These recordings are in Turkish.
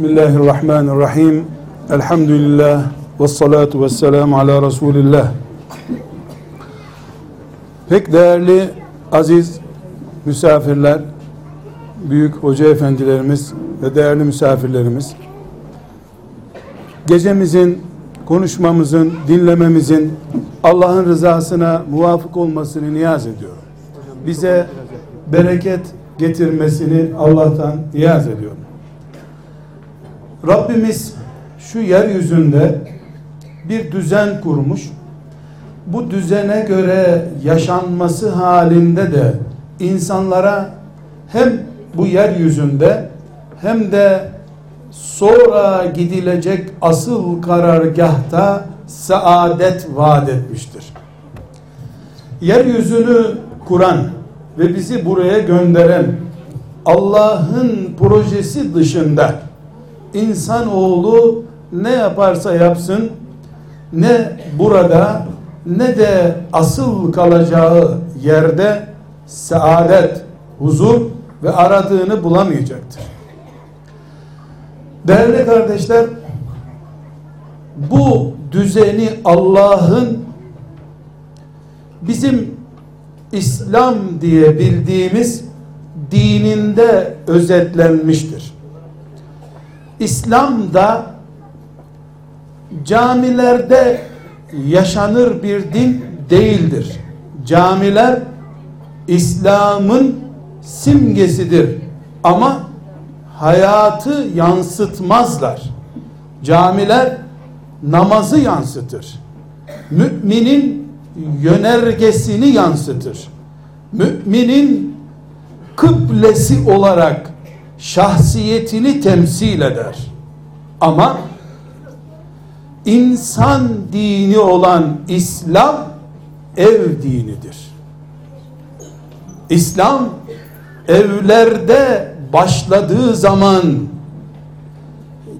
Bismillahirrahmanirrahim. Elhamdülillah ve salatu ve selamu ala Resulillah. Pek değerli aziz misafirler, büyük hoca efendilerimiz ve değerli misafirlerimiz, gecemizin, konuşmamızın, dinlememizin Allah'ın rızasına muvafık olmasını niyaz ediyorum. Bize bereket getirmesini Allah'tan niyaz ediyorum. Rabbimiz şu yeryüzünde bir düzen kurmuş. Bu düzene göre yaşanması halinde de insanlara hem bu yeryüzünde hem de sonra gidilecek asıl karargahta saadet vaat etmiştir. Yeryüzünü kuran ve bizi buraya gönderen Allah'ın projesi dışında insanoğlu ne yaparsa yapsın ne burada ne de asıl kalacağı yerde saadet, huzur ve aradığını bulamayacaktır. Değerli kardeşler, bu düzeni Allah'ın bizim İslam diye bildiğimiz dininde özetlenmiştir. İslam'da camilerde yaşanır bir din değildir. Camiler İslam'ın simgesidir. Ama hayatı yansıtmazlar. Camiler namazı yansıtır. Müminin yönergesini yansıtır. Müminin kıblesi olarak şahsiyetini temsil eder. Ama insan dini olan İslam ev dinidir. İslam evlerde başladığı zaman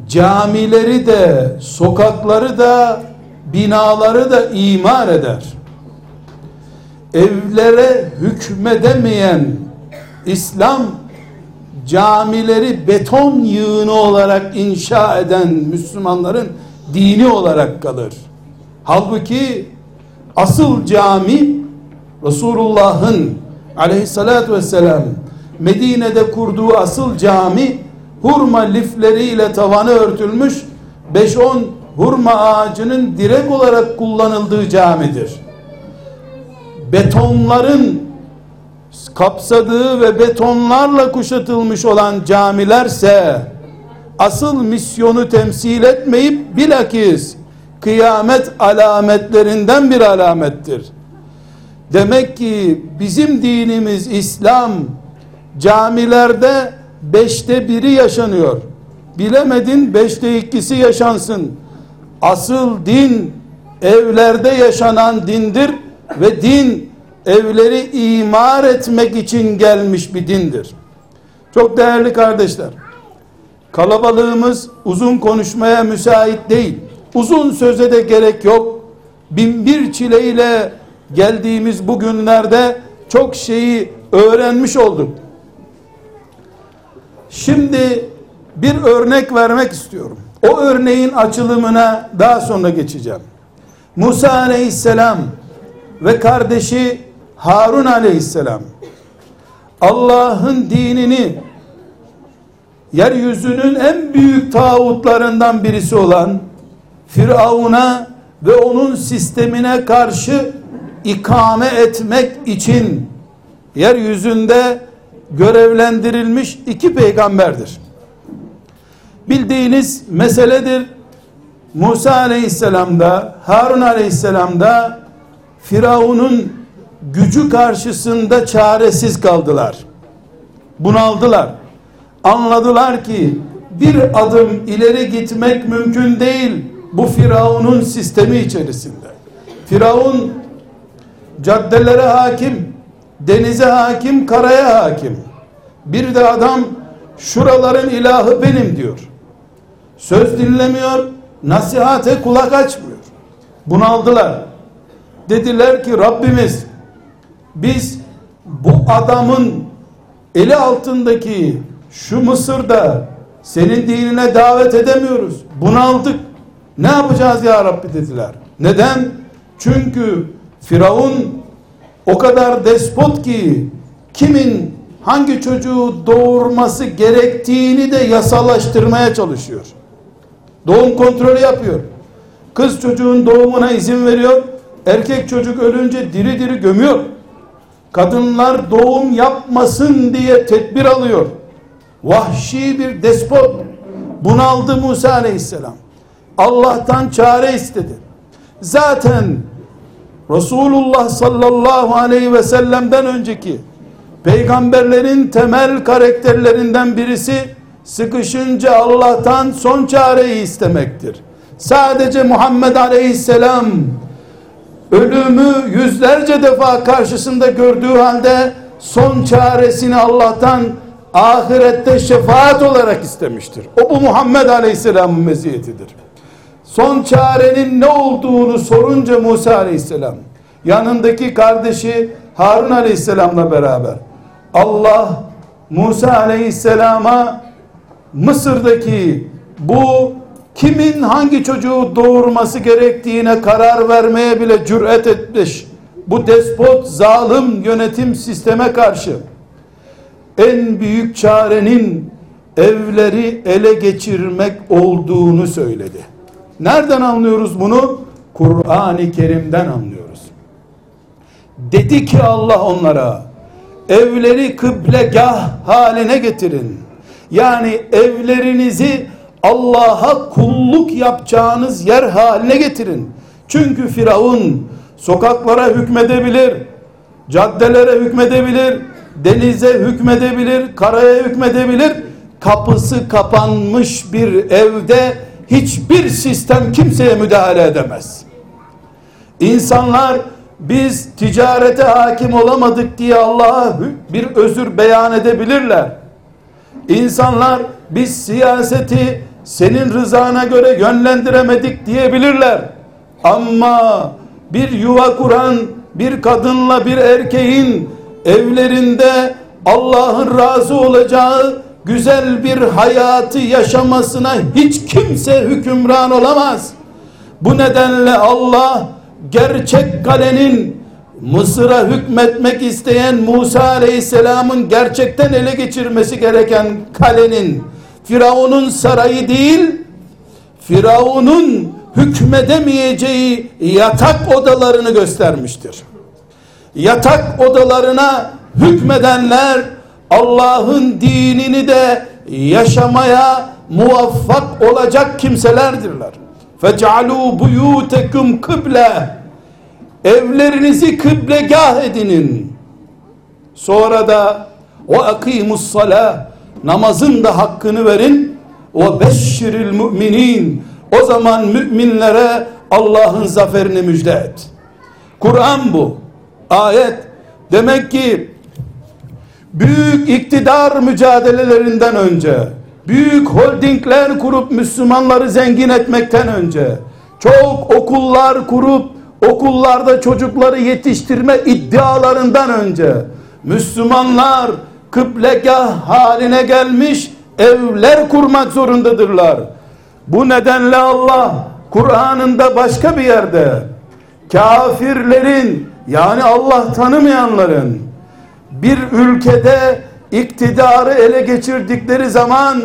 camileri de sokakları da binaları da imar eder. Evlere hükmedemeyen İslam camileri beton yığını olarak inşa eden Müslümanların dini olarak kalır. Halbuki asıl cami Resulullah'ın aleyhissalatü vesselam Medine'de kurduğu asıl cami hurma lifleriyle tavanı örtülmüş 5-10 hurma ağacının direk olarak kullanıldığı camidir. Betonların kapsadığı ve betonlarla kuşatılmış olan camilerse asıl misyonu temsil etmeyip bilakis kıyamet alametlerinden bir alamettir. Demek ki bizim dinimiz İslam camilerde beşte biri yaşanıyor. Bilemedin beşte ikisi yaşansın. Asıl din evlerde yaşanan dindir ve din evleri imar etmek için gelmiş bir dindir. Çok değerli kardeşler. Kalabalığımız uzun konuşmaya müsait değil. Uzun söze de gerek yok. Bin bir çileyle geldiğimiz bu günlerde çok şeyi öğrenmiş olduk. Şimdi bir örnek vermek istiyorum. O örneğin açılımına daha sonra geçeceğim. Musa aleyhisselam ve kardeşi Harun aleyhisselam Allah'ın dinini yeryüzünün en büyük tağutlarından birisi olan Firavun'a ve onun sistemine karşı ikame etmek için yeryüzünde görevlendirilmiş iki peygamberdir. Bildiğiniz meseledir. Musa aleyhisselamda, Harun aleyhisselamda Firavun'un gücü karşısında çaresiz kaldılar. Bunaldılar. Anladılar ki bir adım ileri gitmek mümkün değil bu Firavun'un sistemi içerisinde. Firavun caddelere hakim, denize hakim, karaya hakim. Bir de adam şuraların ilahı benim diyor. Söz dinlemiyor, nasihate kulak açmıyor. Bunaldılar. Dediler ki Rabbimiz biz bu adamın eli altındaki şu Mısır'da senin dinine davet edemiyoruz. Bunaldık. Ne yapacağız ya Rabbi dediler. Neden? Çünkü Firavun o kadar despot ki kimin hangi çocuğu doğurması gerektiğini de yasalaştırmaya çalışıyor. Doğum kontrolü yapıyor. Kız çocuğun doğumuna izin veriyor. Erkek çocuk ölünce diri diri gömüyor. Kadınlar doğum yapmasın diye tedbir alıyor. Vahşi bir despot. Bunaldı Musa aleyhisselam. Allah'tan çare istedi. Zaten Resulullah sallallahu aleyhi ve sellem'den önceki peygamberlerin temel karakterlerinden birisi sıkışınca Allah'tan son çareyi istemektir. Sadece Muhammed aleyhisselam ölümü yüzlerce defa karşısında gördüğü halde son çaresini Allah'tan ahirette şefaat olarak istemiştir. O bu Muhammed aleyhisselamın meziyetidir. Son çarenin ne olduğunu sorunca Musa aleyhisselam yanındaki kardeşi Harun aleyhisselamla beraber Allah Musa aleyhisselama Mısır'daki bu kimin hangi çocuğu doğurması gerektiğine karar vermeye bile cüret etmiş bu despot zalim yönetim sisteme karşı en büyük çarenin evleri ele geçirmek olduğunu söyledi. Nereden anlıyoruz bunu? Kur'an-ı Kerim'den anlıyoruz. Dedi ki Allah onlara evleri kıblegah haline getirin. Yani evlerinizi Allah'a kulluk yapacağınız yer haline getirin. Çünkü Firavun sokaklara hükmedebilir, caddelere hükmedebilir, denize hükmedebilir, karaya hükmedebilir. Kapısı kapanmış bir evde hiçbir sistem kimseye müdahale edemez. İnsanlar biz ticarete hakim olamadık diye Allah'a bir özür beyan edebilirler. İnsanlar biz siyaseti senin rızana göre yönlendiremedik diyebilirler. Ama bir yuva kuran bir kadınla bir erkeğin evlerinde Allah'ın razı olacağı güzel bir hayatı yaşamasına hiç kimse hükümran olamaz. Bu nedenle Allah gerçek kalenin Mısır'a hükmetmek isteyen Musa Aleyhisselam'ın gerçekten ele geçirmesi gereken kalenin Firavun'un sarayı değil Firavun'un hükmedemeyeceği yatak odalarını göstermiştir. Yatak odalarına hükmedenler Allah'ın dinini de yaşamaya muvaffak olacak kimselerdirler. Fec'alû buyûtekum kıble evlerinizi kıblegah edinin. Sonra da o akimus salah namazın da hakkını verin. O beşşiril müminin o zaman müminlere Allah'ın zaferini müjde et. Kur'an bu. Ayet demek ki büyük iktidar mücadelelerinden önce büyük holdingler kurup Müslümanları zengin etmekten önce çok okullar kurup okullarda çocukları yetiştirme iddialarından önce Müslümanlar kıblegah haline gelmiş evler kurmak zorundadırlar. Bu nedenle Allah Kur'an'ında başka bir yerde kafirlerin yani Allah tanımayanların bir ülkede iktidarı ele geçirdikleri zaman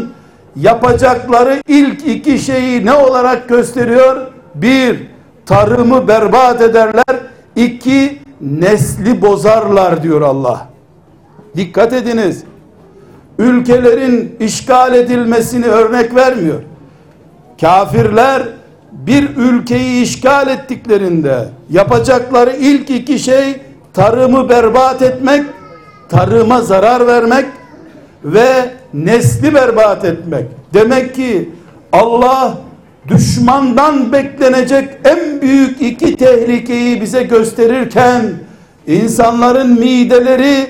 yapacakları ilk iki şeyi ne olarak gösteriyor? Bir, tarımı berbat ederler. İki, nesli bozarlar diyor Allah. Dikkat ediniz. Ülkelerin işgal edilmesini örnek vermiyor. Kafirler bir ülkeyi işgal ettiklerinde yapacakları ilk iki şey tarımı berbat etmek, tarıma zarar vermek ve nesli berbat etmek. Demek ki Allah düşmandan beklenecek en büyük iki tehlikeyi bize gösterirken insanların mideleri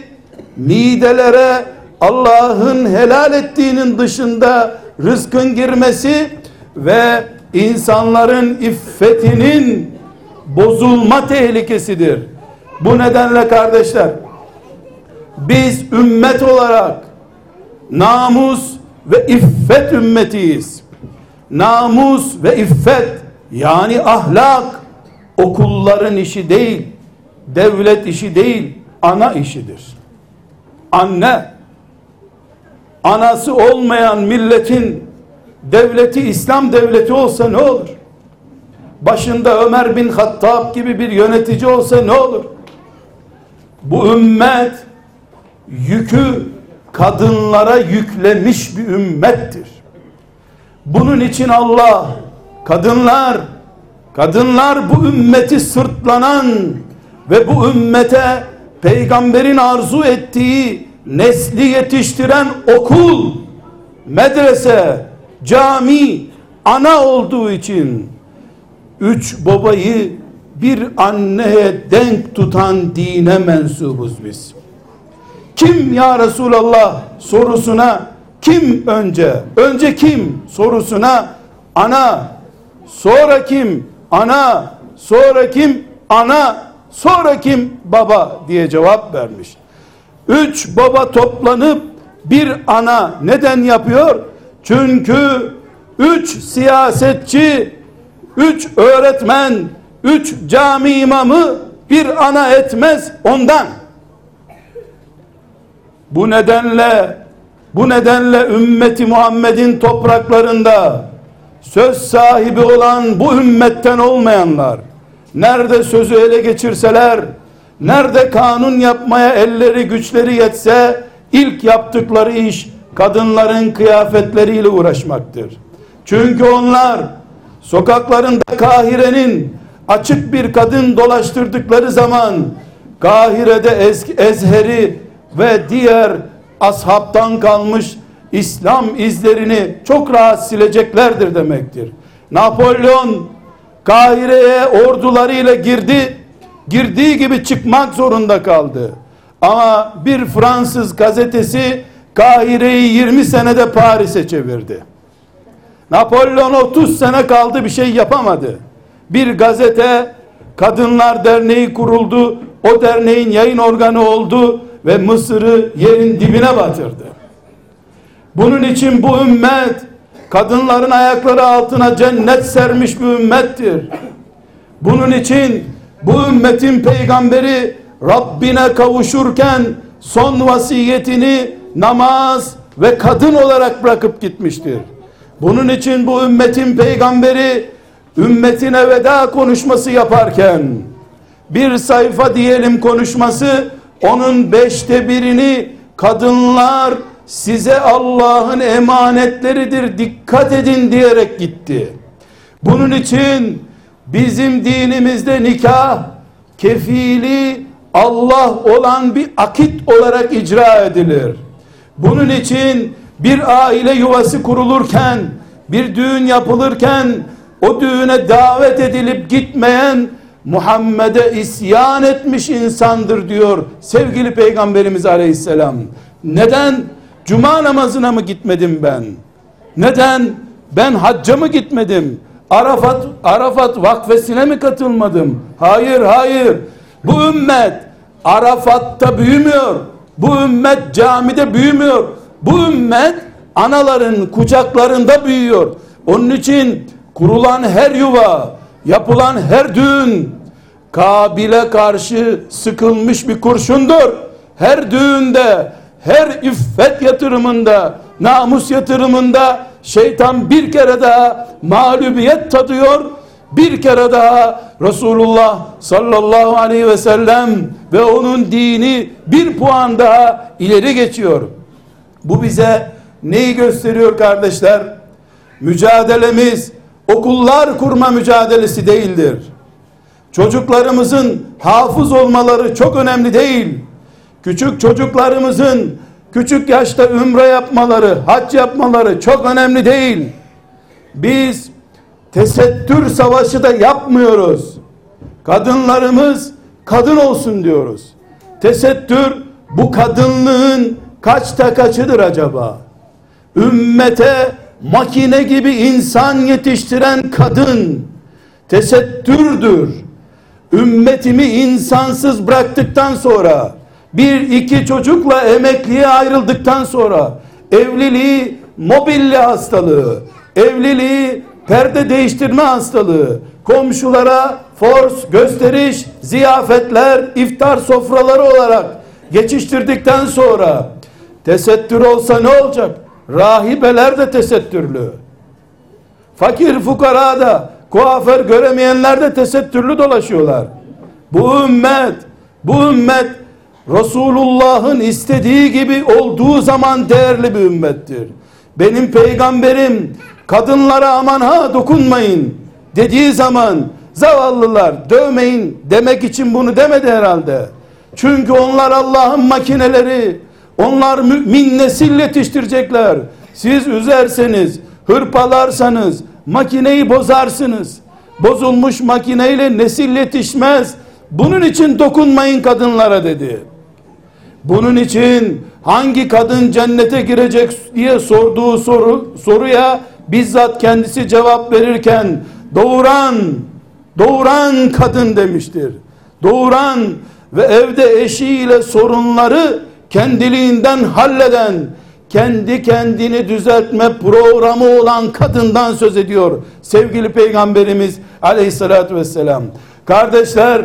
midelere Allah'ın helal ettiğinin dışında rızkın girmesi ve insanların iffetinin bozulma tehlikesidir. Bu nedenle kardeşler biz ümmet olarak namus, ve iffet ümmetiyiz. Namus ve iffet yani ahlak okulların işi değil, devlet işi değil, ana işidir. Anne, anası olmayan milletin devleti İslam devleti olsa ne olur? Başında Ömer bin Hattab gibi bir yönetici olsa ne olur? Bu ümmet yükü kadınlara yüklemiş bir ümmettir. Bunun için Allah kadınlar kadınlar bu ümmeti sırtlanan ve bu ümmete peygamberin arzu ettiği nesli yetiştiren okul, medrese, cami, ana olduğu için üç babayı bir anneye denk tutan dine mensubuz biz. Kim ya Resulallah sorusuna kim önce? Önce kim sorusuna ana, sonra kim? Ana, sonra kim? Ana, sonra kim? Baba diye cevap vermiş. Üç baba toplanıp bir ana neden yapıyor? Çünkü üç siyasetçi, üç öğretmen, üç cami imamı bir ana etmez ondan. Bu nedenle bu nedenle ümmeti Muhammed'in topraklarında söz sahibi olan bu ümmetten olmayanlar nerede sözü ele geçirseler nerede kanun yapmaya elleri güçleri yetse ilk yaptıkları iş kadınların kıyafetleriyle uğraşmaktır. Çünkü onlar sokaklarında Kahire'nin açık bir kadın dolaştırdıkları zaman Kahire'de Ezher'i ve diğer ashabtan kalmış İslam izlerini çok rahat sileceklerdir demektir. Napolyon Kahire'ye ordularıyla girdi. Girdiği gibi çıkmak zorunda kaldı. Ama bir Fransız gazetesi Kahire'yi 20 senede Paris'e çevirdi. Napolyon 30 sene kaldı bir şey yapamadı. Bir gazete Kadınlar Derneği kuruldu. O derneğin yayın organı oldu ve Mısır'ı yerin dibine batırdı. Bunun için bu ümmet kadınların ayakları altına cennet sermiş bir ümmettir. Bunun için bu ümmetin peygamberi Rabbine kavuşurken son vasiyetini namaz ve kadın olarak bırakıp gitmiştir. Bunun için bu ümmetin peygamberi ümmetine veda konuşması yaparken bir sayfa diyelim konuşması onun beşte birini kadınlar size Allah'ın emanetleridir dikkat edin diyerek gitti. Bunun için bizim dinimizde nikah kefili Allah olan bir akit olarak icra edilir. Bunun için bir aile yuvası kurulurken, bir düğün yapılırken o düğüne davet edilip gitmeyen Muhammed'e isyan etmiş insandır diyor sevgili peygamberimiz aleyhisselam. Neden? Cuma namazına mı gitmedim ben? Neden? Ben hacca mı gitmedim? Arafat Arafat vakfesine mi katılmadım? Hayır, hayır. Bu ümmet Arafat'ta büyümüyor. Bu ümmet camide büyümüyor. Bu ümmet anaların kucaklarında büyüyor. Onun için kurulan her yuva, yapılan her düğün Kabil'e karşı sıkılmış bir kurşundur. Her düğünde, her iffet yatırımında, namus yatırımında şeytan bir kere daha mağlubiyet tadıyor. Bir kere daha Resulullah sallallahu aleyhi ve sellem ve onun dini bir puan daha ileri geçiyor. Bu bize neyi gösteriyor kardeşler? Mücadelemiz okullar kurma mücadelesi değildir. Çocuklarımızın hafız olmaları çok önemli değil. Küçük çocuklarımızın küçük yaşta ümre yapmaları, hac yapmaları çok önemli değil. Biz tesettür savaşı da yapmıyoruz. Kadınlarımız kadın olsun diyoruz. Tesettür bu kadınlığın kaçta kaçıdır acaba? Ümmete makine gibi insan yetiştiren kadın tesettürdür. Ümmetimi insansız bıraktıktan sonra bir iki çocukla emekliye ayrıldıktan sonra evliliği mobilya hastalığı, evliliği perde değiştirme hastalığı, komşulara force, gösteriş, ziyafetler, iftar sofraları olarak geçiştirdikten sonra tesettür olsa ne olacak? Rahibeler de tesettürlü. Fakir fukara da kuaför göremeyenler de tesettürlü dolaşıyorlar. Bu ümmet, bu ümmet Resulullah'ın istediği gibi olduğu zaman değerli bir ümmettir. Benim peygamberim kadınlara aman ha dokunmayın dediği zaman zavallılar dövmeyin demek için bunu demedi herhalde. Çünkü onlar Allah'ın makineleri. Onlar mümin nesil yetiştirecekler. Siz üzerseniz, hırpalarsanız makineyi bozarsınız. Bozulmuş makineyle nesil yetişmez. Bunun için dokunmayın kadınlara dedi. Bunun için hangi kadın cennete girecek diye sorduğu soru soruya bizzat kendisi cevap verirken doğuran doğuran kadın demiştir. Doğuran ve evde eşiyle sorunları kendiliğinden halleden kendi kendini düzeltme programı olan kadından söz ediyor sevgili peygamberimiz aleyhissalatü vesselam kardeşler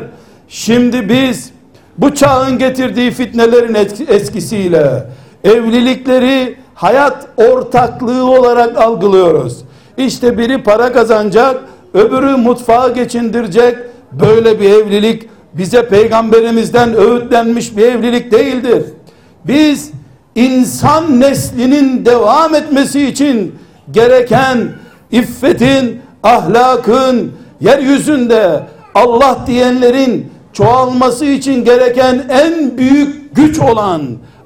şimdi biz bu çağın getirdiği fitnelerin eskisiyle. Evlilikleri hayat ortaklığı olarak algılıyoruz. İşte biri para kazanacak öbürü mutfağı geçindirecek. Böyle bir evlilik bize peygamberimizden öğütlenmiş bir evlilik değildir. Biz insan neslinin devam etmesi için gereken iffetin, ahlakın, yeryüzünde Allah diyenlerin çoğalması için gereken en büyük güç olan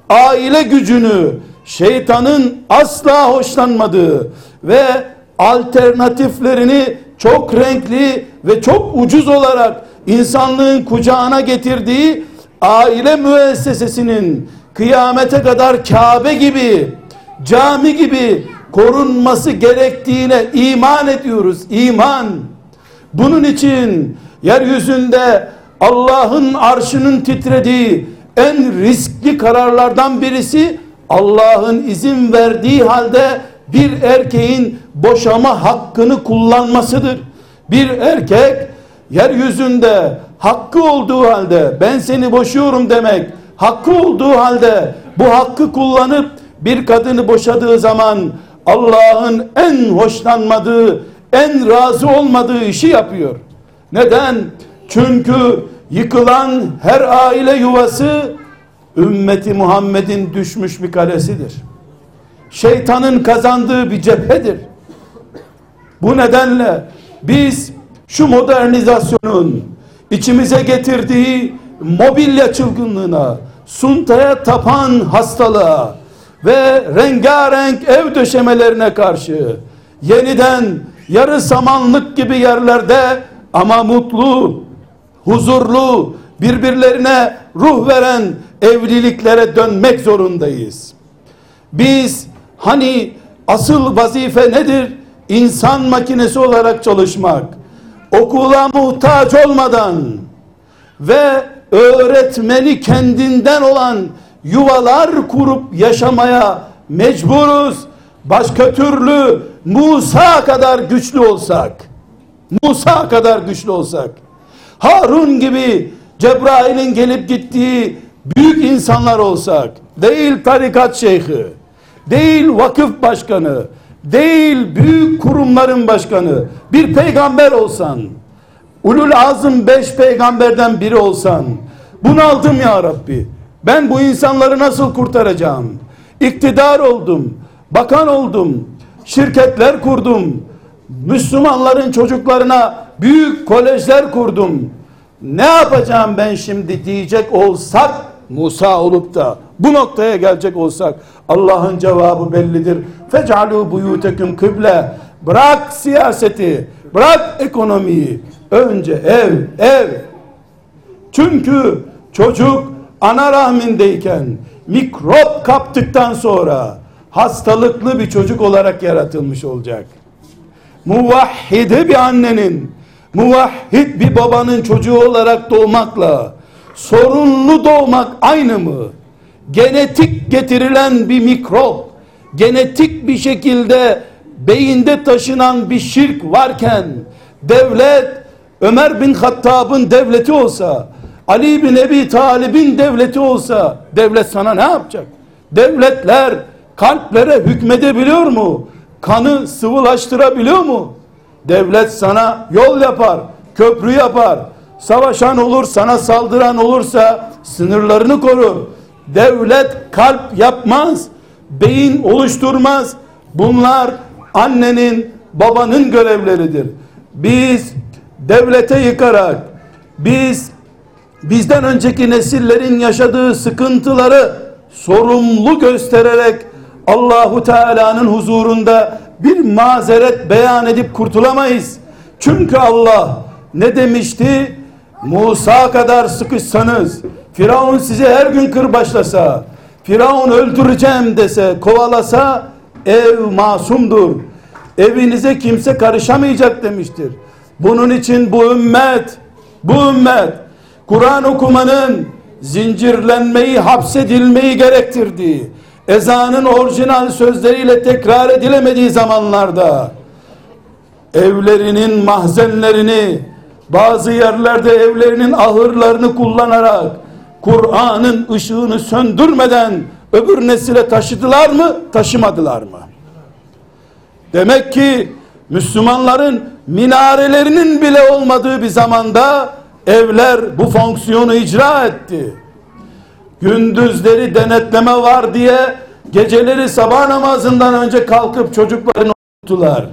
aile gücünü şeytanın asla hoşlanmadığı ve alternatiflerini çok renkli ve çok ucuz olarak insanlığın kucağına getirdiği aile müessesesinin kıyamete kadar Kabe gibi, cami gibi korunması gerektiğine iman ediyoruz. İman. Bunun için yeryüzünde Allah'ın arşının titrediği en riskli kararlardan birisi Allah'ın izin verdiği halde bir erkeğin boşama hakkını kullanmasıdır. Bir erkek yeryüzünde hakkı olduğu halde ben seni boşuyorum demek hakkı olduğu halde bu hakkı kullanıp bir kadını boşadığı zaman Allah'ın en hoşlanmadığı, en razı olmadığı işi yapıyor. Neden? Çünkü yıkılan her aile yuvası ümmeti Muhammed'in düşmüş bir kalesidir. Şeytanın kazandığı bir cephedir. Bu nedenle biz şu modernizasyonun içimize getirdiği mobilya çılgınlığına, suntaya tapan hastalığa ve rengarenk ev döşemelerine karşı yeniden yarı samanlık gibi yerlerde ama mutlu, huzurlu, birbirlerine ruh veren evliliklere dönmek zorundayız. Biz hani asıl vazife nedir? İnsan makinesi olarak çalışmak. Okula muhtaç olmadan ve öğretmeni kendinden olan yuvalar kurup yaşamaya mecburuz. Başka türlü Musa kadar güçlü olsak, Musa kadar güçlü olsak, Harun gibi Cebrail'in gelip gittiği büyük insanlar olsak, değil tarikat şeyhi, değil vakıf başkanı, değil büyük kurumların başkanı, bir peygamber olsan, ulul azım beş peygamberden biri olsan, bunaldım ya Rabbi. Ben bu insanları nasıl kurtaracağım? İktidar oldum, bakan oldum, şirketler kurdum, Müslümanların çocuklarına büyük kolejler kurdum. Ne yapacağım ben şimdi diyecek olsak Musa olup da bu noktaya gelecek olsak Allah'ın cevabı bellidir. Fecalu buyutekum kıble. Bırak siyaseti, bırak ekonomiyi. Önce ev, ev. Çünkü çocuk ana rahmindeyken mikrop kaptıktan sonra hastalıklı bir çocuk olarak yaratılmış olacak. Muvahhide bir annenin, muvahhid bir babanın çocuğu olarak doğmakla sorunlu doğmak aynı mı? Genetik getirilen bir mikrop, genetik bir şekilde beyinde taşınan bir şirk varken devlet Ömer bin Hattab'ın devleti olsa Ali bin Ebi Talib'in devleti olsa devlet sana ne yapacak? Devletler kalplere hükmedebiliyor mu? Kanı sıvılaştırabiliyor mu? Devlet sana yol yapar, köprü yapar. Savaşan olur, sana saldıran olursa sınırlarını korur. Devlet kalp yapmaz, beyin oluşturmaz. Bunlar annenin, babanın görevleridir. Biz devlete yıkarak, biz bizden önceki nesillerin yaşadığı sıkıntıları sorumlu göstererek Allahu Teala'nın huzurunda bir mazeret beyan edip kurtulamayız. Çünkü Allah ne demişti? Musa kadar sıkışsanız, Firavun sizi her gün kırbaçlasa, Firavun öldüreceğim dese, kovalasa ev masumdur. Evinize kimse karışamayacak demiştir. Bunun için bu ümmet, bu ümmet Kur'an okumanın zincirlenmeyi, hapsedilmeyi gerektirdiği, ezanın orijinal sözleriyle tekrar edilemediği zamanlarda evlerinin mahzenlerini, bazı yerlerde evlerinin ahırlarını kullanarak Kur'an'ın ışığını söndürmeden öbür nesile taşıdılar mı, taşımadılar mı? Demek ki Müslümanların minarelerinin bile olmadığı bir zamanda evler bu fonksiyonu icra etti. Gündüzleri denetleme var diye geceleri sabah namazından önce kalkıp çocuklarını tuttular.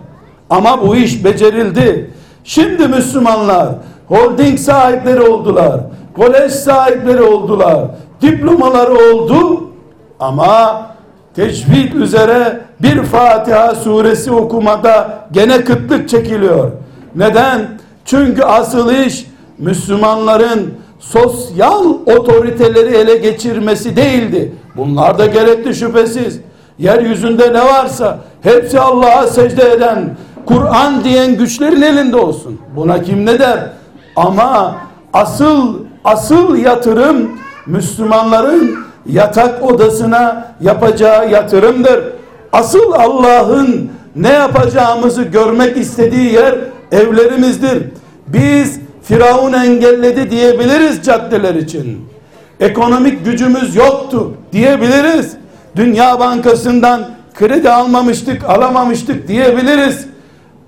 Ama bu iş becerildi. Şimdi Müslümanlar holding sahipleri oldular. Kolej sahipleri oldular. Diplomaları oldu. Ama teşvik üzere bir Fatiha suresi okumada gene kıtlık çekiliyor. Neden? Çünkü asıl iş Müslümanların sosyal otoriteleri ele geçirmesi değildi. Bunlar da gerekli şüphesiz. Yeryüzünde ne varsa hepsi Allah'a secde eden, Kur'an diyen güçlerin elinde olsun. Buna kim ne der? Ama asıl asıl yatırım Müslümanların yatak odasına yapacağı yatırımdır. Asıl Allah'ın ne yapacağımızı görmek istediği yer evlerimizdir. Biz Firavun engelledi diyebiliriz caddeler için. Ekonomik gücümüz yoktu diyebiliriz. Dünya Bankası'ndan kredi almamıştık, alamamıştık diyebiliriz.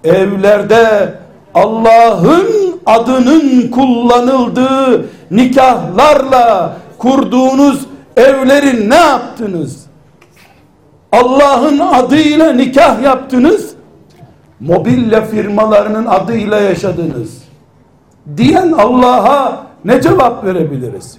Evlerde Allah'ın adının kullanıldığı nikahlarla kurduğunuz evleri ne yaptınız? Allah'ın adıyla nikah yaptınız. Mobilya firmalarının adıyla yaşadınız. Diyen Allah'a ne cevap verebiliriz?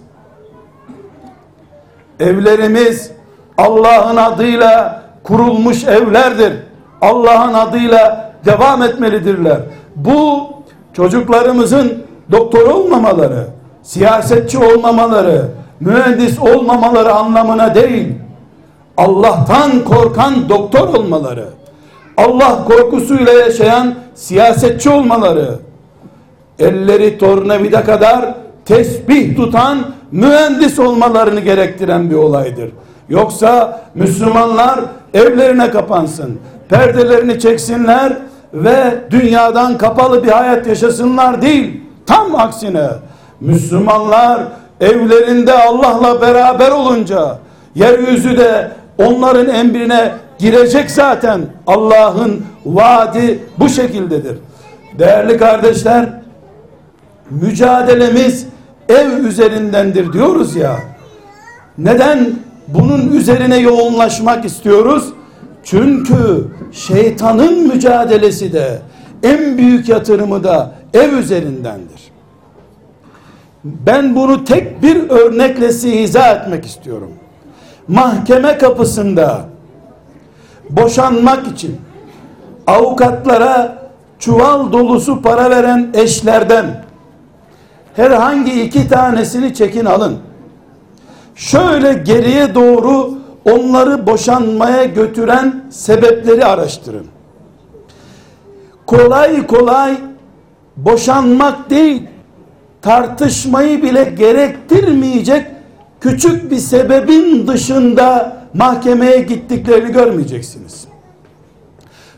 Evlerimiz Allah'ın adıyla kurulmuş evlerdir. Allah'ın adıyla devam etmelidirler. Bu çocuklarımızın doktor olmamaları, siyasetçi olmamaları, mühendis olmamaları anlamına değil. Allah'tan korkan doktor olmaları, Allah korkusuyla yaşayan siyasetçi olmaları, elleri tornavida kadar tesbih tutan mühendis olmalarını gerektiren bir olaydır. Yoksa Müslümanlar evlerine kapansın, perdelerini çeksinler ve dünyadan kapalı bir hayat yaşasınlar değil. Tam aksine Müslümanlar evlerinde Allah'la beraber olunca yeryüzü de onların emrine girecek zaten. Allah'ın vaadi bu şekildedir. Değerli kardeşler, mücadelemiz ev üzerindendir diyoruz ya. Neden bunun üzerine yoğunlaşmak istiyoruz? Çünkü şeytanın mücadelesi de en büyük yatırımı da ev üzerindendir. Ben bunu tek bir örnekle size izah etmek istiyorum. Mahkeme kapısında boşanmak için avukatlara çuval dolusu para veren eşlerden herhangi iki tanesini çekin alın. Şöyle geriye doğru onları boşanmaya götüren sebepleri araştırın. Kolay kolay boşanmak değil, tartışmayı bile gerektirmeyecek küçük bir sebebin dışında mahkemeye gittiklerini görmeyeceksiniz.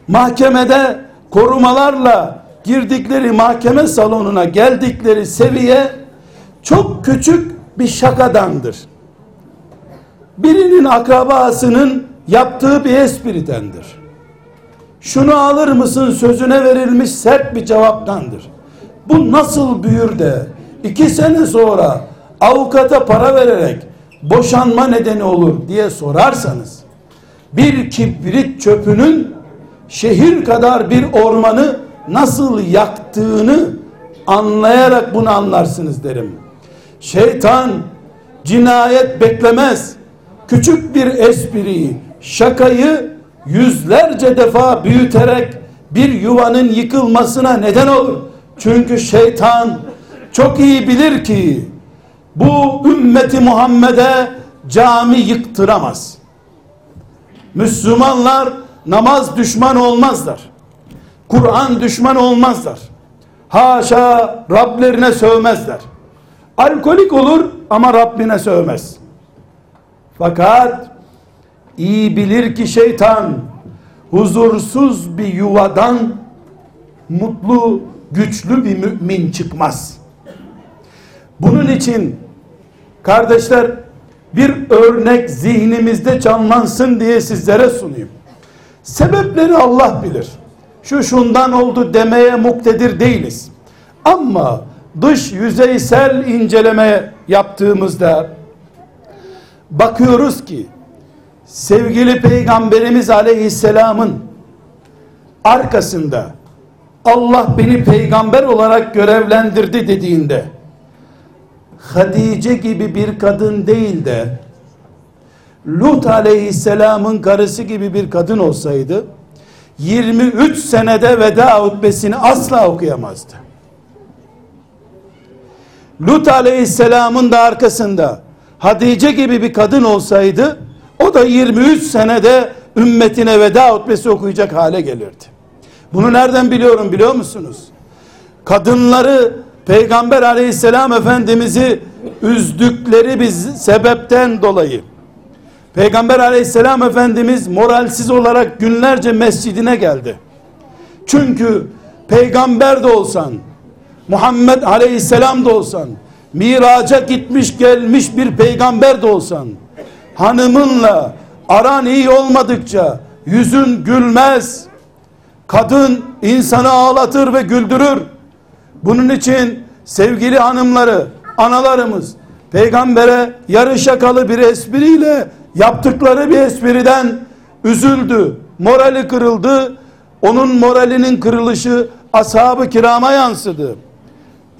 Mahkemede korumalarla girdikleri mahkeme salonuna geldikleri seviye çok küçük bir şakadandır. Birinin akrabasının yaptığı bir espridendir. Şunu alır mısın sözüne verilmiş sert bir cevaptandır. Bu nasıl büyür de iki sene sonra avukata para vererek boşanma nedeni olur diye sorarsanız bir kibrit çöpünün şehir kadar bir ormanı nasıl yaktığını anlayarak bunu anlarsınız derim. Şeytan cinayet beklemez. Küçük bir espriyi, şakayı yüzlerce defa büyüterek bir yuvanın yıkılmasına neden olur. Çünkü şeytan çok iyi bilir ki bu ümmeti Muhammed'e cami yıktıramaz. Müslümanlar namaz düşman olmazlar. Kur'an düşman olmazlar. Haşa Rablerine sövmezler. Alkolik olur ama Rabbine sövmez. Fakat iyi bilir ki şeytan huzursuz bir yuvadan mutlu, güçlü bir mümin çıkmaz. Bunun için kardeşler bir örnek zihnimizde canlansın diye sizlere sunayım. Sebepleri Allah bilir. Şu şundan oldu demeye muktedir değiliz. Ama dış yüzeysel inceleme yaptığımızda bakıyoruz ki sevgili peygamberimiz aleyhisselamın arkasında Allah beni peygamber olarak görevlendirdi dediğinde Hadice gibi bir kadın değil de Lut aleyhisselamın karısı gibi bir kadın olsaydı 23 senede veda hutbesini asla okuyamazdı. Lut aleyhisselamın da arkasında Hadice gibi bir kadın olsaydı o da 23 senede ümmetine veda hutbesi okuyacak hale gelirdi. Bunu nereden biliyorum biliyor musunuz? Kadınları Peygamber aleyhisselam efendimizi üzdükleri bir sebepten dolayı Peygamber aleyhisselam efendimiz moralsiz olarak günlerce mescidine geldi. Çünkü peygamber de olsan, Muhammed aleyhisselam da olsan, miraca gitmiş gelmiş bir peygamber de olsan, hanımınla aran iyi olmadıkça yüzün gülmez. Kadın insanı ağlatır ve güldürür. Bunun için sevgili hanımları, analarımız peygambere yarı şakalı bir espriyle yaptıkları bir espriden üzüldü. Morali kırıldı. Onun moralinin kırılışı ashab-ı kirama yansıdı.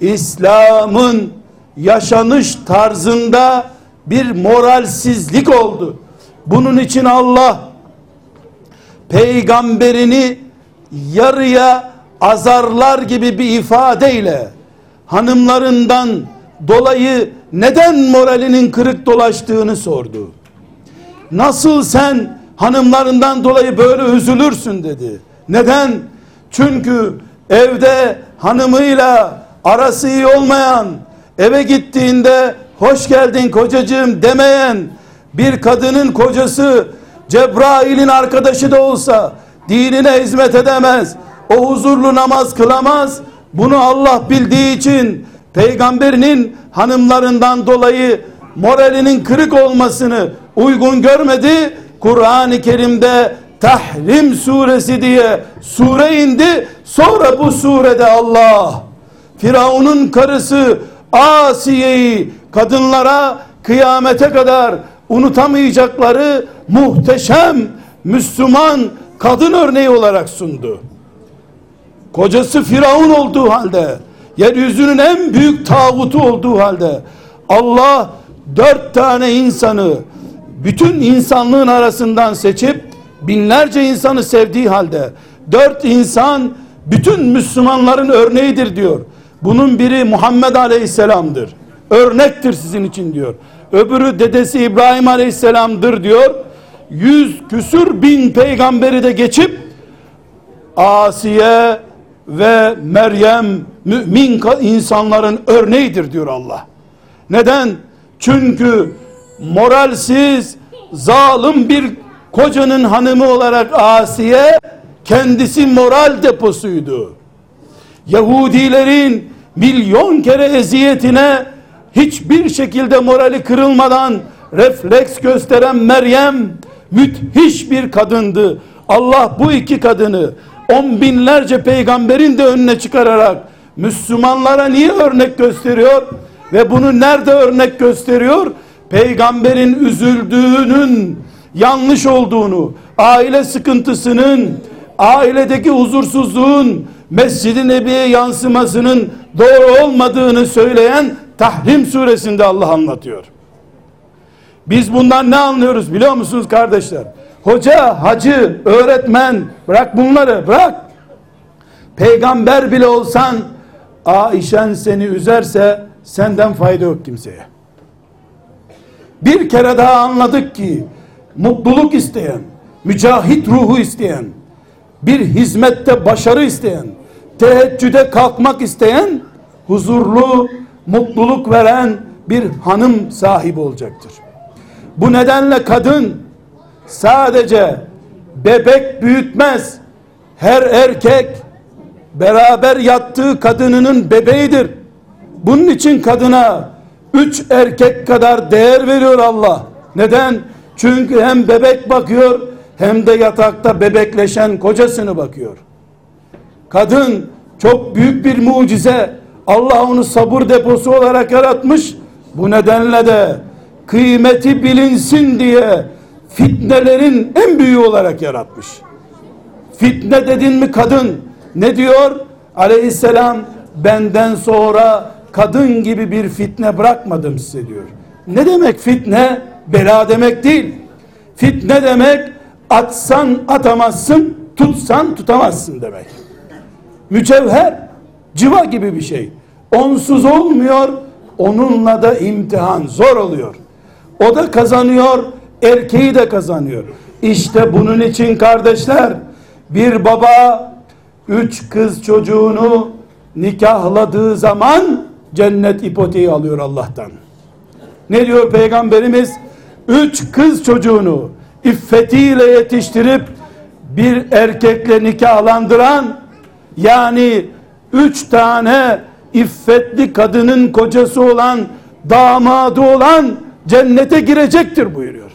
İslam'ın yaşanış tarzında bir moralsizlik oldu. Bunun için Allah peygamberini yarıya azarlar gibi bir ifadeyle hanımlarından dolayı neden moralinin kırık dolaştığını sordu. Nasıl sen hanımlarından dolayı böyle üzülürsün dedi. Neden? Çünkü evde hanımıyla arası iyi olmayan, eve gittiğinde hoş geldin kocacığım demeyen bir kadının kocası Cebrail'in arkadaşı da olsa dinine hizmet edemez. O huzurlu namaz kılamaz. Bunu Allah bildiği için peygamberinin hanımlarından dolayı moralinin kırık olmasını uygun görmedi. Kur'an-ı Kerim'de Tahrim suresi diye sure indi. Sonra bu surede Allah Firavun'un karısı Asiye'yi kadınlara kıyamete kadar unutamayacakları muhteşem Müslüman kadın örneği olarak sundu. Kocası Firavun olduğu halde, yeryüzünün en büyük tağutu olduğu halde Allah dört tane insanı bütün insanlığın arasından seçip binlerce insanı sevdiği halde dört insan bütün Müslümanların örneğidir diyor. Bunun biri Muhammed Aleyhisselam'dır. Örnektir sizin için diyor. Öbürü dedesi İbrahim Aleyhisselam'dır diyor. Yüz küsür bin peygamberi de geçip Asiye ve Meryem mümin insanların örneğidir diyor Allah. Neden? Çünkü moralsiz, zalim bir kocanın hanımı olarak Asiye kendisi moral deposuydu. Yahudilerin milyon kere eziyetine hiçbir şekilde morali kırılmadan refleks gösteren Meryem müthiş bir kadındı. Allah bu iki kadını on binlerce peygamberin de önüne çıkararak Müslümanlara niye örnek gösteriyor? Ve bunu nerede örnek gösteriyor? Peygamberin üzüldüğünün yanlış olduğunu, aile sıkıntısının, ailedeki huzursuzluğun Mescid-i Nebi'ye yansımasının doğru olmadığını söyleyen Tahrim suresinde Allah anlatıyor. Biz bundan ne anlıyoruz biliyor musunuz kardeşler? Hoca, hacı, öğretmen bırak bunları bırak. Peygamber bile olsan Aişen seni üzerse senden fayda yok kimseye. Bir kere daha anladık ki mutluluk isteyen, mücahit ruhu isteyen, bir hizmette başarı isteyen, teheccüde kalkmak isteyen, huzurlu, mutluluk veren bir hanım sahibi olacaktır. Bu nedenle kadın sadece bebek büyütmez. Her erkek beraber yattığı kadınının bebeğidir. Bunun için kadına üç erkek kadar değer veriyor Allah. Neden? Çünkü hem bebek bakıyor hem de yatakta bebekleşen kocasını bakıyor. Kadın çok büyük bir mucize. Allah onu sabır deposu olarak yaratmış. Bu nedenle de kıymeti bilinsin diye fitnelerin en büyüğü olarak yaratmış. Fitne dedin mi kadın ne diyor? Aleyhisselam benden sonra kadın gibi bir fitne bırakmadım size diyor. Ne demek fitne? Bela demek değil. Fitne demek atsan atamazsın, tutsan tutamazsın demek. Mücevher, civa gibi bir şey. Onsuz olmuyor, onunla da imtihan zor oluyor. O da kazanıyor, erkeği de kazanıyor. İşte bunun için kardeşler, bir baba üç kız çocuğunu nikahladığı zaman cennet ipoteği alıyor Allah'tan. Ne diyor peygamberimiz? Üç kız çocuğunu iffetiyle yetiştirip bir erkekle nikahlandıran yani üç tane iffetli kadının kocası olan damadı olan cennete girecektir buyuruyor.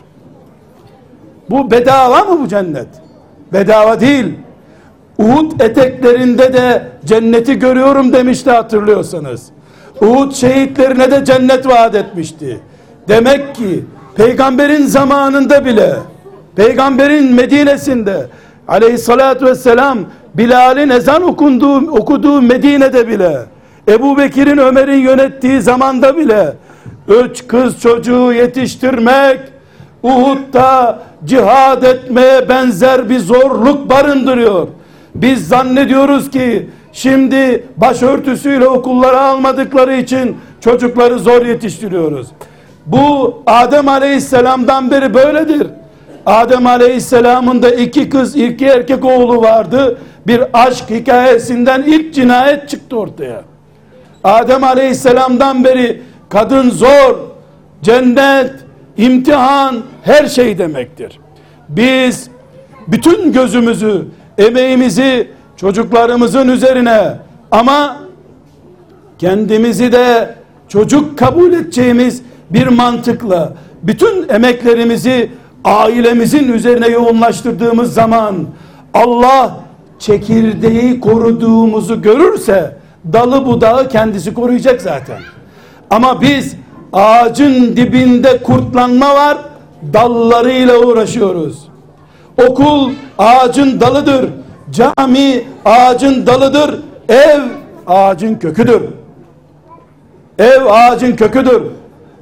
Bu bedava mı bu cennet? Bedava değil. Uhud eteklerinde de cenneti görüyorum demişti hatırlıyorsanız. Uhud şehitlerine de cennet vaat etmişti. Demek ki peygamberin zamanında bile peygamberin Medine'sinde aleyhissalatü vesselam Bilal'in ezan okunduğu, okuduğu Medine'de bile Ebu Bekir'in Ömer'in yönettiği zamanda bile üç kız çocuğu yetiştirmek Uhud'da cihad etmeye benzer bir zorluk barındırıyor. Biz zannediyoruz ki şimdi başörtüsüyle okullara almadıkları için çocukları zor yetiştiriyoruz. Bu Adem Aleyhisselam'dan beri böyledir. Adem Aleyhisselam'ın da iki kız, iki erkek oğlu vardı. Bir aşk hikayesinden ilk cinayet çıktı ortaya. Adem Aleyhisselam'dan beri kadın zor, cennet, imtihan her şey demektir. Biz bütün gözümüzü, emeğimizi çocuklarımızın üzerine ama kendimizi de çocuk kabul edeceğimiz bir mantıkla bütün emeklerimizi ailemizin üzerine yoğunlaştırdığımız zaman Allah çekirdeği koruduğumuzu görürse dalı budağı kendisi koruyacak zaten. Ama biz ağacın dibinde kurtlanma var dallarıyla uğraşıyoruz. Okul ağacın dalıdır. Cami ağacın dalıdır. Ev ağacın köküdür. Ev ağacın köküdür.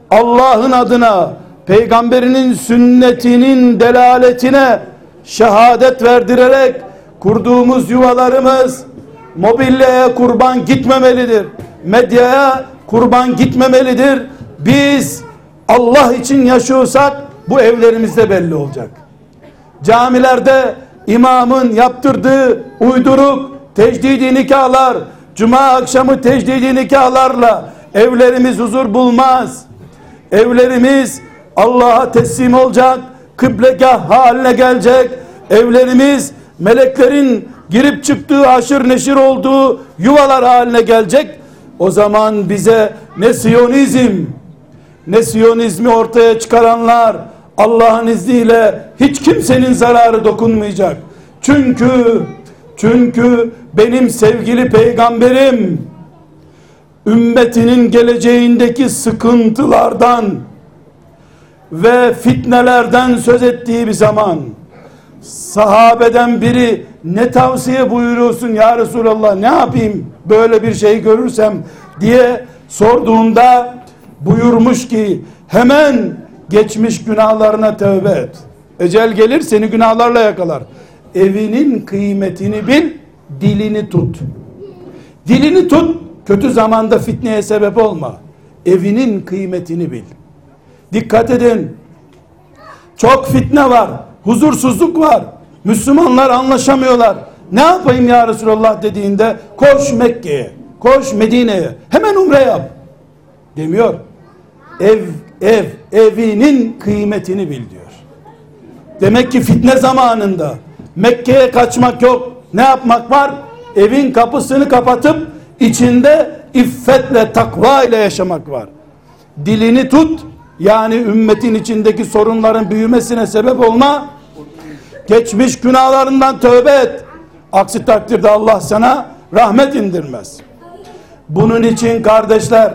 Allah'ın adına peygamberinin sünnetinin delaletine şehadet verdirerek kurduğumuz yuvalarımız mobilyaya kurban gitmemelidir. Medyaya kurban gitmemelidir. Biz Allah için yaşıyorsak bu evlerimizde belli olacak. Camilerde imamın yaptırdığı uyduruk tecdidi nikahlar, cuma akşamı tecdidi nikahlarla evlerimiz huzur bulmaz. Evlerimiz Allah'a teslim olacak, kıblegah haline gelecek. Evlerimiz meleklerin girip çıktığı haşır neşir olduğu yuvalar haline gelecek. O zaman bize ne Siyonizm ne Siyonizmi ortaya çıkaranlar Allah'ın izniyle hiç kimsenin zararı dokunmayacak. Çünkü çünkü benim sevgili peygamberim ümmetinin geleceğindeki sıkıntılardan ve fitnelerden söz ettiği bir zaman sahabeden biri ne tavsiye buyuruyorsun ya Resulallah ne yapayım böyle bir şey görürsem diye sorduğunda buyurmuş ki hemen geçmiş günahlarına tövbe et. Ecel gelir seni günahlarla yakalar. Evinin kıymetini bil, dilini tut. Dilini tut, kötü zamanda fitneye sebep olma. Evinin kıymetini bil. Dikkat edin. Çok fitne var, huzursuzluk var. Müslümanlar anlaşamıyorlar. Ne yapayım ya Resulallah dediğinde koş Mekke'ye, koş Medine'ye, hemen umre yap. Demiyor. Ev, ev, evinin kıymetini bil diyor. Demek ki fitne zamanında Mekke'ye kaçmak yok. Ne yapmak var? Evin kapısını kapatıp içinde iffetle, takva ile yaşamak var. Dilini tut, yani ümmetin içindeki sorunların büyümesine sebep olma. Geçmiş günahlarından tövbe et. Aksi takdirde Allah sana rahmet indirmez. Bunun için kardeşler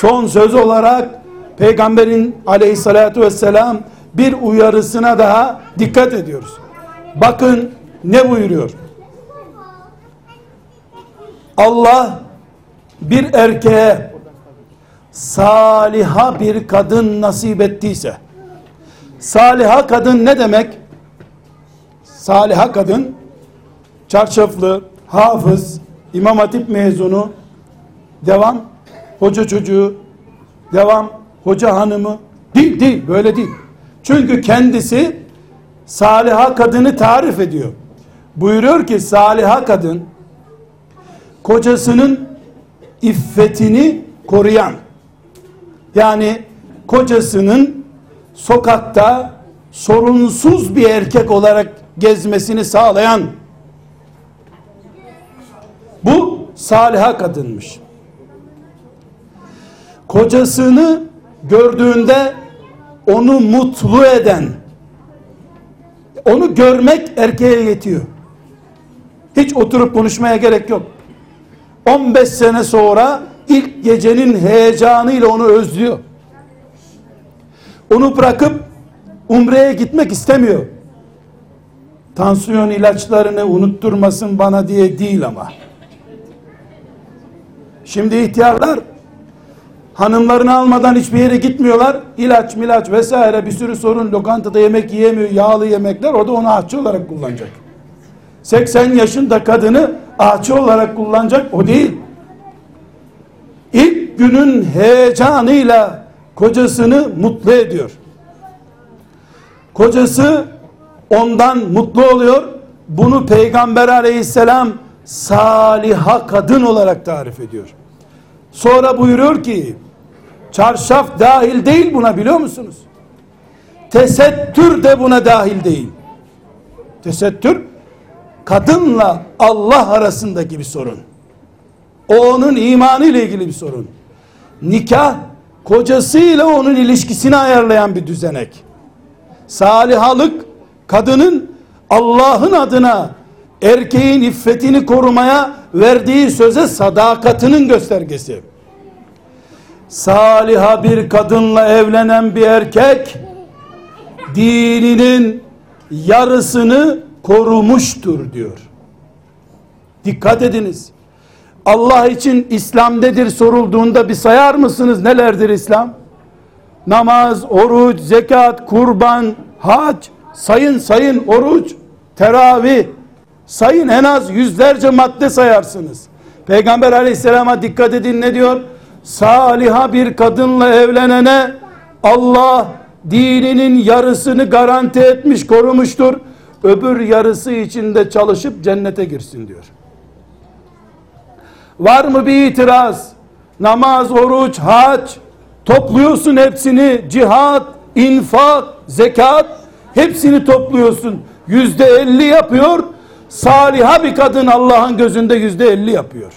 son söz olarak Peygamberin aleyhissalatu vesselam bir uyarısına daha dikkat ediyoruz. Bakın ne buyuruyor? Allah bir erkeğe saliha bir kadın nasip ettiyse saliha kadın ne demek? Saliha kadın çarşaflı, hafız, imam hatip mezunu devam hoca çocuğu devam hoca hanımı değil değil böyle değil. Çünkü kendisi saliha kadını tarif ediyor. Buyuruyor ki saliha kadın kocasının iffetini koruyan yani kocasının sokakta sorunsuz bir erkek olarak gezmesini sağlayan bu saliha kadınmış. Kocasını gördüğünde onu mutlu eden onu görmek erkeğe yetiyor. Hiç oturup konuşmaya gerek yok. 15 sene sonra ilk gecenin heyecanıyla onu özlüyor. Onu bırakıp umreye gitmek istemiyor. Tansiyon ilaçlarını unutturmasın bana diye değil ama. Şimdi ihtiyarlar hanımlarını almadan hiçbir yere gitmiyorlar. İlaç milaç vesaire bir sürü sorun lokantada yemek yiyemiyor. Yağlı yemekler o da onu ahçı olarak kullanacak. 80 yaşında kadını ahçı olarak kullanacak o değil. İlk günün heyecanıyla kocasını mutlu ediyor. Kocası ondan mutlu oluyor. Bunu Peygamber aleyhisselam saliha kadın olarak tarif ediyor. Sonra buyuruyor ki çarşaf dahil değil buna biliyor musunuz? Tesettür de buna dahil değil. Tesettür kadınla Allah arasındaki bir sorun. O onun imanı ile ilgili bir sorun. Nikah kocasıyla onun ilişkisini ayarlayan bir düzenek. Salihalık kadının Allah'ın adına erkeğin iffetini korumaya verdiği söze sadakatinin göstergesi. Saliha bir kadınla evlenen bir erkek dininin yarısını korumuştur diyor. Dikkat ediniz. Allah için İslam nedir sorulduğunda bir sayar mısınız nelerdir İslam? Namaz, oruç, zekat, kurban, hac, sayın sayın oruç, teravih, sayın en az yüzlerce madde sayarsınız. Peygamber aleyhisselama dikkat edin ne diyor? Saliha bir kadınla evlenene Allah dininin yarısını garanti etmiş korumuştur. Öbür yarısı içinde çalışıp cennete girsin diyor. Var mı bir itiraz? Namaz, oruç, hac topluyorsun hepsini cihat, infak, zekat Hepsini topluyorsun. Yüzde elli yapıyor. Saliha bir kadın Allah'ın gözünde yüzde elli yapıyor.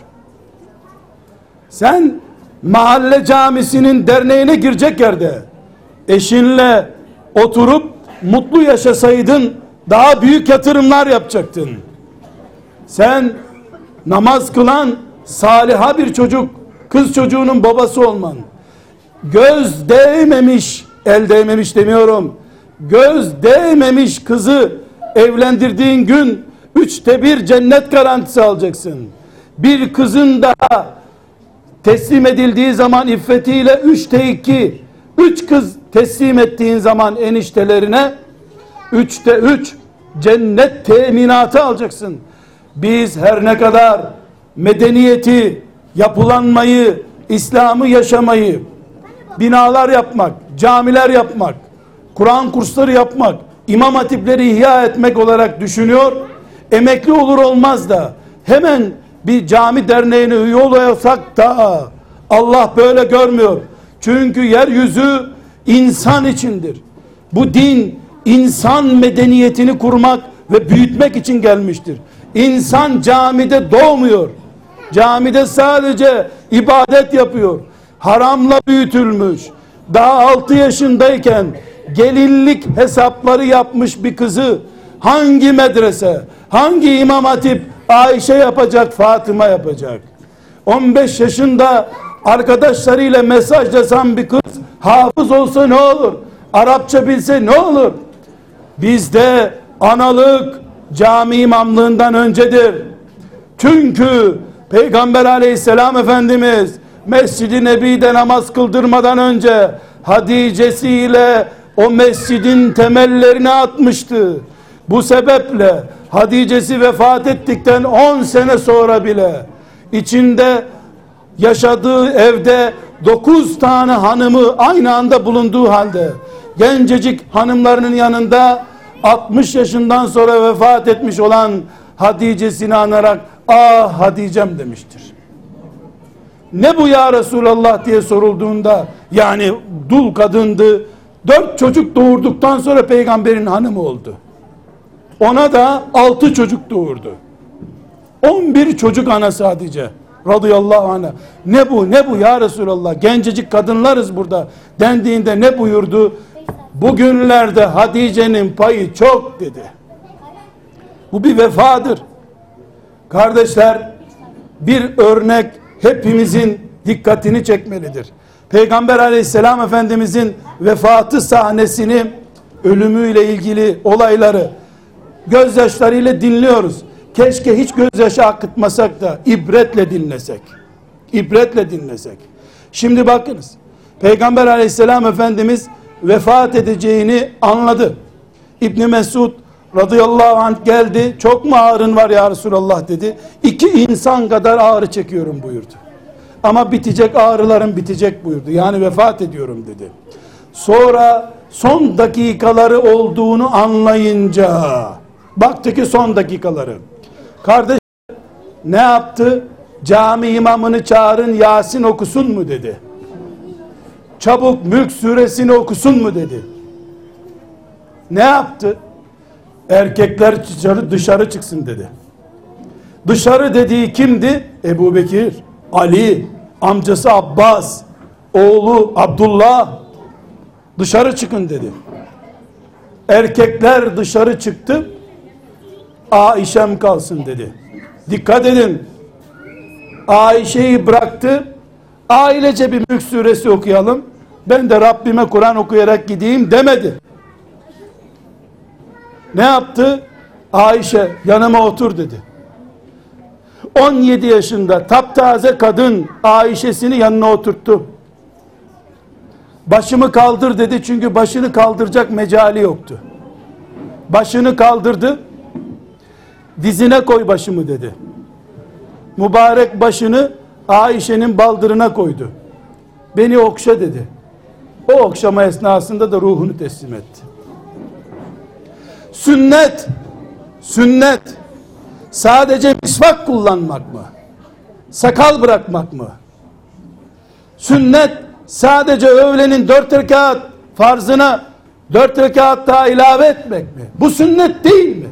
Sen mahalle camisinin derneğine girecek yerde eşinle oturup mutlu yaşasaydın daha büyük yatırımlar yapacaktın. Sen namaz kılan saliha bir çocuk, kız çocuğunun babası olman. Göz değmemiş, el değmemiş demiyorum. Göz değmemiş kızı evlendirdiğin gün üçte bir cennet garantisi alacaksın. Bir kızın daha teslim edildiği zaman iffetiyle üçte iki, üç kız teslim ettiğin zaman eniştelerine üçte üç cennet teminatı alacaksın. Biz her ne kadar medeniyeti, yapılanmayı, İslam'ı yaşamayı, binalar yapmak, camiler yapmak, Kur'an kursları yapmak, imam hatipleri ihya etmek olarak düşünüyor. Emekli olur olmaz da hemen bir cami derneğine üye oluyorsak da Allah böyle görmüyor. Çünkü yeryüzü insan içindir. Bu din insan medeniyetini kurmak ve büyütmek için gelmiştir. İnsan camide doğmuyor. Camide sadece ibadet yapıyor. Haramla büyütülmüş. Daha 6 yaşındayken gelinlik hesapları yapmış bir kızı hangi medrese, hangi imam hatip Ayşe yapacak, Fatıma yapacak. 15 yaşında arkadaşlarıyla mesajlasan bir kız hafız olsa ne olur? Arapça bilse ne olur? Bizde analık cami imamlığından öncedir. Çünkü Peygamber aleyhisselam Efendimiz Mescid-i Nebi'de namaz kıldırmadan önce Hadice'siyle o mescidin temellerini atmıştı. Bu sebeple Hadice'si vefat ettikten 10 sene sonra bile içinde yaşadığı evde 9 tane hanımı aynı anda bulunduğu halde gencecik hanımlarının yanında 60 yaşından sonra vefat etmiş olan Hadice'sini anarak ah Hadice'm demiştir. Ne bu ya Resulallah diye sorulduğunda yani dul kadındı dört çocuk doğurduktan sonra peygamberin hanımı oldu. Ona da altı çocuk doğurdu. On bir çocuk anası Hatice radıyallahu anh'a. Ne bu ne bu ya Resulallah gencecik kadınlarız burada dendiğinde ne buyurdu? Bugünlerde Hatice'nin payı çok dedi. Bu bir vefadır. Kardeşler bir örnek hepimizin dikkatini çekmelidir. Peygamber aleyhisselam efendimizin vefatı sahnesini ölümüyle ilgili olayları gözyaşlarıyla dinliyoruz. Keşke hiç gözyaşı akıtmasak da ibretle dinlesek. İbretle dinlesek. Şimdi bakınız. Peygamber aleyhisselam efendimiz vefat edeceğini anladı. İbni Mesud radıyallahu anh geldi. Çok mu ağrın var ya Resulallah dedi. İki insan kadar ağrı çekiyorum buyurdu. Ama bitecek ağrılarım bitecek buyurdu. Yani vefat ediyorum dedi. Sonra son dakikaları olduğunu anlayınca baktı ki son dakikaları. Kardeş ne yaptı? Cami imamını çağırın Yasin okusun mu dedi. Çabuk Mülk suresini okusun mu dedi. Ne yaptı? Erkekler dışarı, dışarı çıksın dedi. Dışarı dediği kimdi? Ebu Bekir, Ali, amcası Abbas, oğlu Abdullah dışarı çıkın dedi. Erkekler dışarı çıktı. Aişem kalsın dedi. Dikkat edin. Ayşe'yi bıraktı. Ailece bir mülk suresi okuyalım. Ben de Rabbime Kur'an okuyarak gideyim demedi. Ne yaptı? Ayşe yanıma otur dedi. 17 yaşında taptaze kadın Ayşe'sini yanına oturttu. Başımı kaldır dedi çünkü başını kaldıracak mecali yoktu. Başını kaldırdı. Dizine koy başımı dedi. Mübarek başını Ayşe'nin baldırına koydu. Beni okşa dedi. O okşama esnasında da ruhunu teslim etti. Sünnet, sünnet sadece misvak kullanmak mı? Sakal bırakmak mı? Sünnet sadece öğlenin dört rekat farzına Dört rekat daha ilave etmek mi? Bu sünnet değil mi?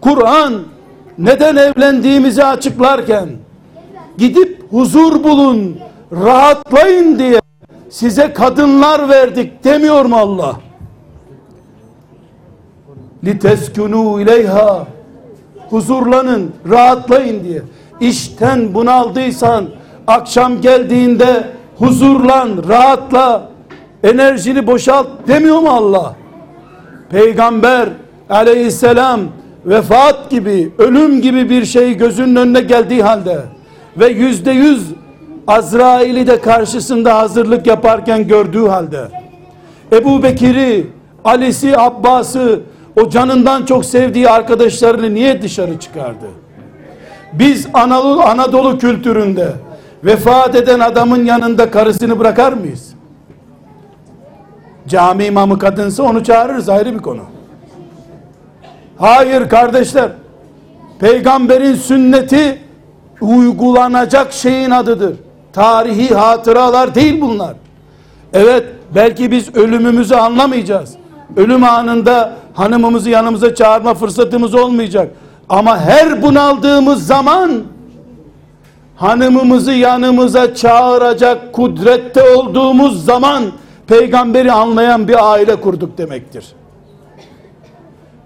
Kur'an neden evlendiğimizi açıklarken gidip huzur bulun, rahatlayın diye size kadınlar verdik demiyor mu Allah? Liteskunu ileyha huzurlanın, rahatlayın diye. İşten bunaldıysan akşam geldiğinde huzurlan, rahatla, enerjini boşalt demiyor mu Allah? Peygamber aleyhisselam vefat gibi, ölüm gibi bir şey gözünün önüne geldiği halde ve yüzde yüz Azrail'i de karşısında hazırlık yaparken gördüğü halde Ebu Bekir'i, Ali'si, Abbas'ı o canından çok sevdiği arkadaşlarını niye dışarı çıkardı? Biz Anadolu, Anadolu kültüründe vefat eden adamın yanında karısını bırakar mıyız? Cami imamı kadınsa onu çağırırız ayrı bir konu. Hayır kardeşler. Peygamberin sünneti uygulanacak şeyin adıdır. Tarihi hatıralar değil bunlar. Evet belki biz ölümümüzü anlamayacağız. Ölüm anında hanımımızı yanımıza çağırma fırsatımız olmayacak. Ama her bunaldığımız zaman hanımımızı yanımıza çağıracak kudrette olduğumuz zaman peygamberi anlayan bir aile kurduk demektir.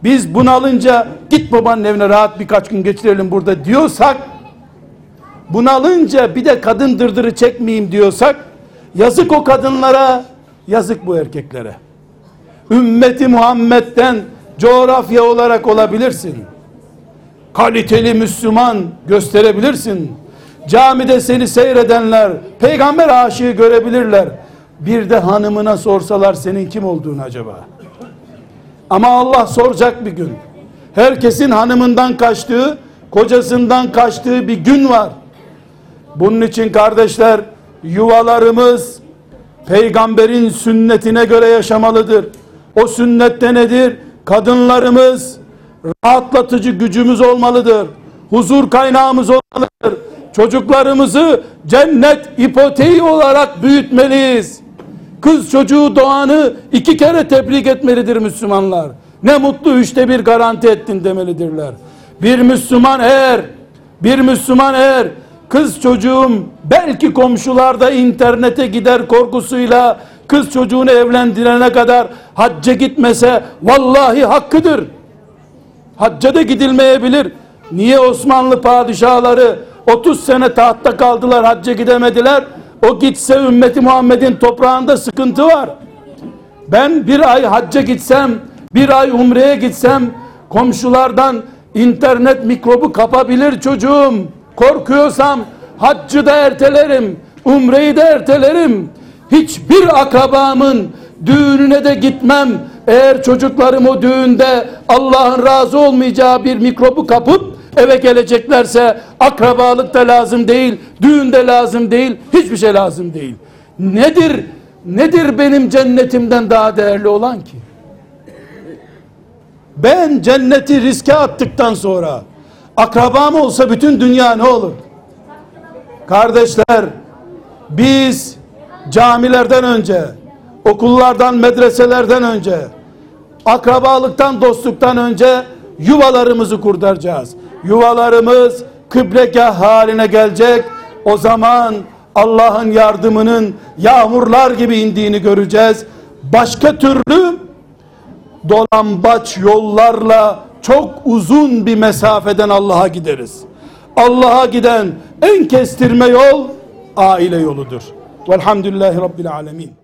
Biz bunalınca git babanın evine rahat birkaç gün geçirelim burada diyorsak bunalınca bir de kadın dırdırı çekmeyeyim diyorsak yazık o kadınlara yazık bu erkeklere. Ümmeti Muhammed'den coğrafya olarak olabilirsin. Kaliteli Müslüman gösterebilirsin. Camide seni seyredenler peygamber aşığı görebilirler. Bir de hanımına sorsalar senin kim olduğunu acaba? Ama Allah soracak bir gün. Herkesin hanımından kaçtığı, kocasından kaçtığı bir gün var. Bunun için kardeşler yuvalarımız peygamberin sünnetine göre yaşamalıdır. O sünnette nedir? Kadınlarımız rahatlatıcı gücümüz olmalıdır. Huzur kaynağımız olmalıdır. Çocuklarımızı cennet ipoteği olarak büyütmeliyiz. Kız çocuğu doğanı iki kere tebrik etmelidir Müslümanlar. Ne mutlu üçte bir garanti ettin demelidirler. Bir Müslüman eğer, bir Müslüman eğer kız çocuğum belki komşularda internete gider korkusuyla kız çocuğunu evlendirene kadar hacca gitmese vallahi hakkıdır. Hacca da gidilmeyebilir. Niye Osmanlı padişahları 30 sene tahtta kaldılar hacca gidemediler? O gitse ümmeti Muhammed'in toprağında sıkıntı var. Ben bir ay hacca gitsem, bir ay umreye gitsem komşulardan internet mikrobu kapabilir çocuğum. Korkuyorsam haccı da ertelerim, umreyi de ertelerim. Hiçbir akrabamın düğününe de gitmem. Eğer çocuklarım o düğünde Allah'ın razı olmayacağı bir mikrobu kapıp eve geleceklerse akrabalık da lazım değil, düğün de lazım değil, hiçbir şey lazım değil. Nedir? Nedir benim cennetimden daha değerli olan ki? Ben cenneti riske attıktan sonra akrabam olsa bütün dünya ne olur? Kardeşler biz camilerden önce okullardan medreselerden önce akrabalıktan dostluktan önce yuvalarımızı kurtaracağız. Yuvalarımız kıblegah haline gelecek. O zaman Allah'ın yardımının yağmurlar gibi indiğini göreceğiz. Başka türlü dolambaç yollarla çok uzun bir mesafeden Allah'a gideriz. Allah'a giden en kestirme yol aile yoludur. Velhamdülillahi Rabbil Alemin.